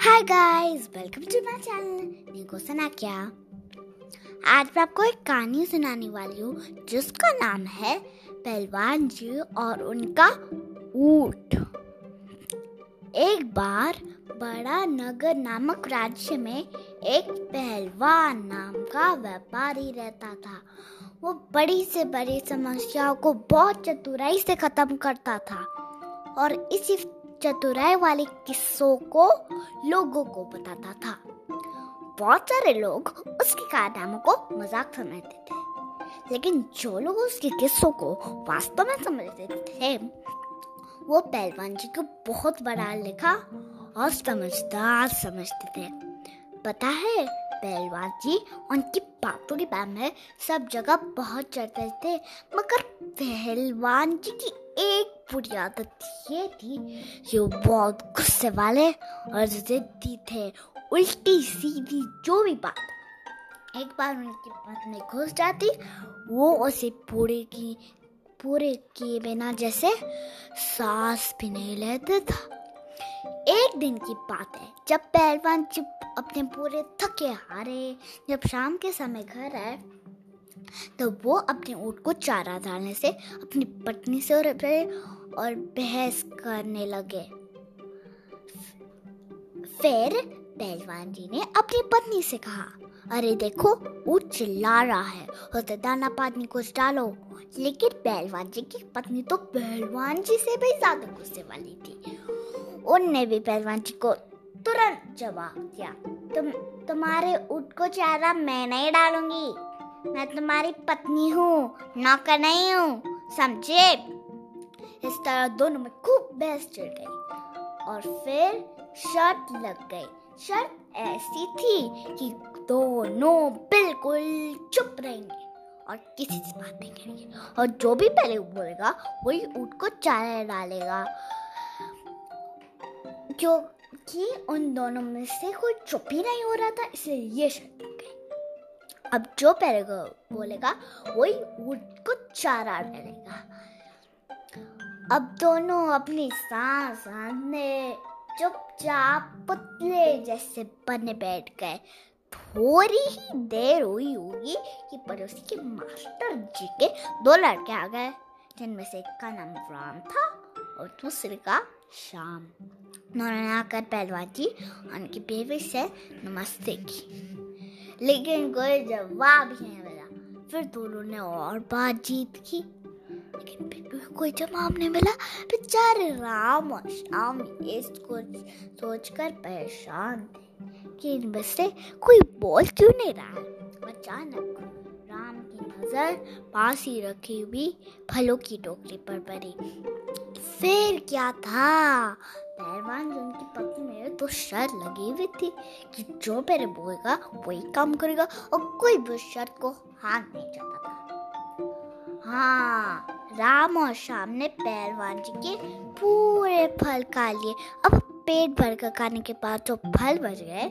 Hi guys welcome to my channel निको सना क्या? आज मैं आपको एक कहानी सुनाने वाली हूँ, जिसका नाम है पहलवान जी और उनका ऊँट। एक बार बड़ा नगर नामक राज्य में एक पहलवान नाम का व्यापारी रहता था। वो बड़ी से बड़ी समस्याओं को बहुत चतुराई से खत्म करता था और इसी चतुराई वाले किस्सों को लोगों को बताता था। बहुत सारे लोग उसके कारनामों को मज़ाक समझते थे, लेकिन जो लोग उसके किस्सों को वास्तव में समझते थे, वो पहलवान जी को बहुत बड़ा लिखा और समझदार समझते थे। पता है, पहलवान जी उनकी बातों के बारे में सब जगह बहुत चढ़ते थे, मगर पहलवान जी की एक बुरी आदत ये थी जो बहुत गुस्से वाले और जिद्दी थे उल्टी सीधी जो भी बात एक बार उनकी पत्नी घुस जाती वो उसे पूरे की पूरे किए बिना जैसे सांस भी नहीं लेते था एक दिन की बात है जब पहलवान चुप अपने पूरे थके हारे जब शाम के समय घर आए तो वो अपने ऊँट को चारा डालने से अपनी पत्नी से और, और बहस करने लगे। फिर पहलवान जी ने अपनी पत्नी से कहा, अरे देखो ऊँट चिल्ला रहा है और तो दाना पानी कुछ डालो। लेकिन पहलवान जी की पत्नी तो पहलवान जी से भी ज़्यादा गुस्से वाली थी। उनने भी पहलवान जी को तुरंत जवाब दिया, तुम, तुम्हारे ऊँट को चारा मैं नहीं डालूँगी। मैं तुम्हारी पत्नी हूँ, नौकर नहीं हूँ, समझे? इस तरह दोनों में खूब बहस चढ़ गई और फिर शर्त लग गई। शर्त ऐसी थी कि दोनों बिल्कुल चुप रहेंगे और किसी से बात नहीं करेंगे। और जो भी पहले बोलेगा, वही ऊँट को चारा डालेगा। क्योंकि उन दोनों में से कोई चुप ही नहीं हो रहा था, इसलिए ये शर्त गई। अब जो पहले बोलेगा, वही ऊँट को चारा डालेगा। अब दोनों अपनी सांस आने चुपचाप पुतले जैसे बने बैठ गए। थोड़ी ही देर हुई होगी कि पड़ोसी के मास्टर जी के दो लड़के आ गए, जिनमें से एक का नाम राम था और दूसरे का शाम उन्होंने आकर पहलवान जी, उनकी बेबी से नमस्ते की। लेकिन कोई जवाब ही नहीं मिला। फिर दोनों ने और बातचीत की। कोई जवाब नहीं मिला। बेचारे राम और श्याम इसको सोचकर परेशान थे कि इनमें से कोई बोल क्यों नहीं रहा। अचानक राम की नज़र पास ही रखी हुई फलों की टोकरी पर पड़ी। फिर क्या था? पहलवान जो उनकी पत्नी में तो शर्त लगी हुई थी कि जो मेरे बोलेगा वही काम करेगा और कोई भी शर्त को हाथ नहीं जाता था। हाँ राम और श्याम ने पहलवान जी के पूरे फल खा लिए। अब पेट भर कर खाने के बाद जो फल बच गए,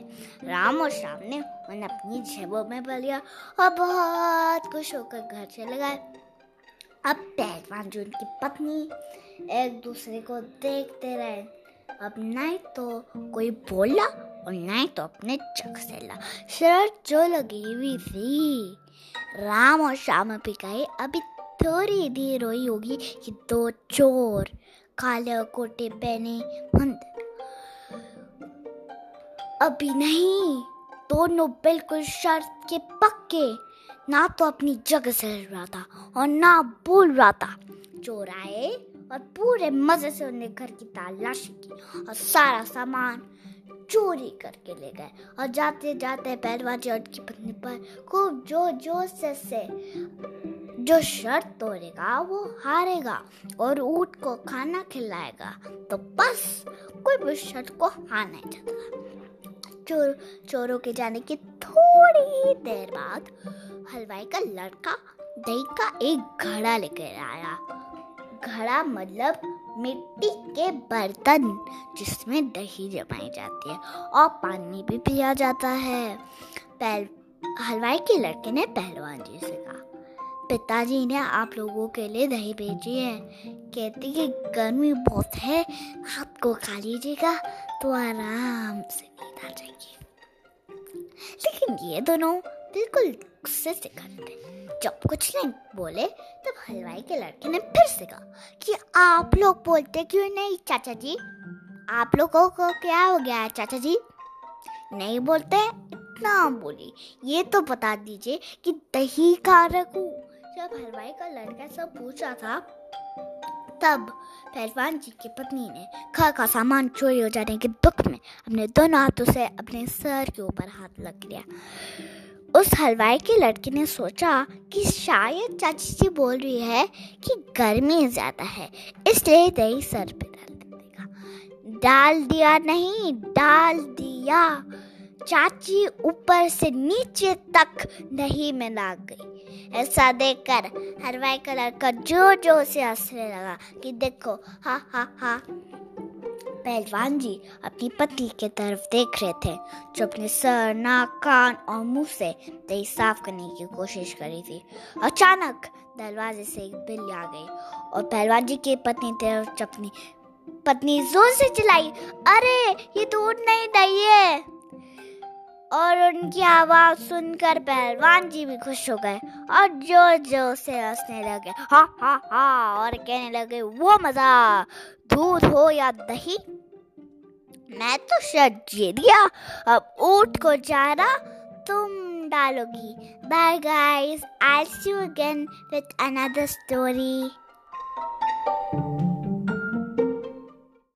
राम और श्याम ने उन्हें अपनी जेबों में भर लिया और बहुत खुश होकर घर चले गए। अब पहलवान जी उनकी पत्नी एक दूसरे को देखते रहे। अब नहीं तो कोई बोला और नहीं तो अपने चक से ला। शर्ट जो लगी हुई थी। राम और श्याम भी कहे अभी थोड़ी देर रोई होगी कि दो चोर काले कोटे पहने मंदिर। अभी नहीं दोनों बिल्कुल शर्त के पक्के। ना तो अपनी जगह से हिल रहा था और ना बोल रहा था। चोर आए और पूरे मज़े से उन्हें घर की तलाशी की और सारा सामान चोरी करके ले गए। और जाते जाते पहलवान जी की पत्नी पर खूब ज़ोर ज़ोर से, से जो शर्त तोड़ेगा, वो हारेगा और ऊँट को खाना खिलाएगा। तो बस, कोई भी शर्त को हार नहीं जाता चोर, चोरों के जाने की थोड़ी देर बाद हलवाई का लड़का दही का एक घड़ा लेकर आया। घड़ा मतलब मिट्टी के बर्तन, जिसमें दही जमाई जाती है और पानी भी पिया जाता है। पहल, हलवाई के लड़के ने पहलवान जी से कहा पिताजी ने आप लोगों के लिए दही भेजी है। कहती कि गर्मी बहुत है, आपको खा लीजिएगा तो आराम से नींद आ जाएगी। लेकिन ये दोनों बिल्कुल गुस्से से करते जब कुछ नहीं बोले, तब हलवाई के लड़के ने फिर से कहा कि आप लोग बोलते क्यों नहीं, चाचा जी? आप लोगों को क्या हो गया है चाचा जी? नहीं बोलते? इतना बोली। ये तो बता दीजिए कि दही का रखू जब हलवाई का लड़का सब पूछा था। तब पहलवान जी की पत्नी ने घर का सामान चोरी हो जाने के दुख में अपने दोनों हाथों से अपने सर के ऊपर हाथ लग लिया। उस हलवाई के लड़के ने सोचा कि शायद चाची जी बोल रही है कि गर्मी ज़्यादा है, इसलिए दही सर पे डाल देगा। डाल दिया नहीं, डाल दिया। चाची ऊपर से नीचे तक दही में लाग गई। ऐसा देखकर हलवाई का लड़का जो जो से हंसने लगा कि देखो, हा हा हा। पहलवान जी अपनी पति के तरफ़ देख रहे थे, जो अपने सर, नाक, कान और मुँह से दही साफ़ करने की कोशिश कर रही थी। अचानक दरवाजे से एक बिल्ली आ गई और पहलवान जी की पत्नी तरफ़ अपनी पत्नी ज़ोर से चिल्लाई, अरे, ये दूध नहीं दही है! और उनकी आवाज़ सुनकर पहलवान जी भी खुश हो गए और ज़ोर ज़ोर से हंसने लगे। हा हा हा, और कहने लगे, वो मज़ा, दूध हो या दही? मैं तो शायद जे दिया, अब ऊट को चारा तुम डालोगी। Bye guys I see you again with another story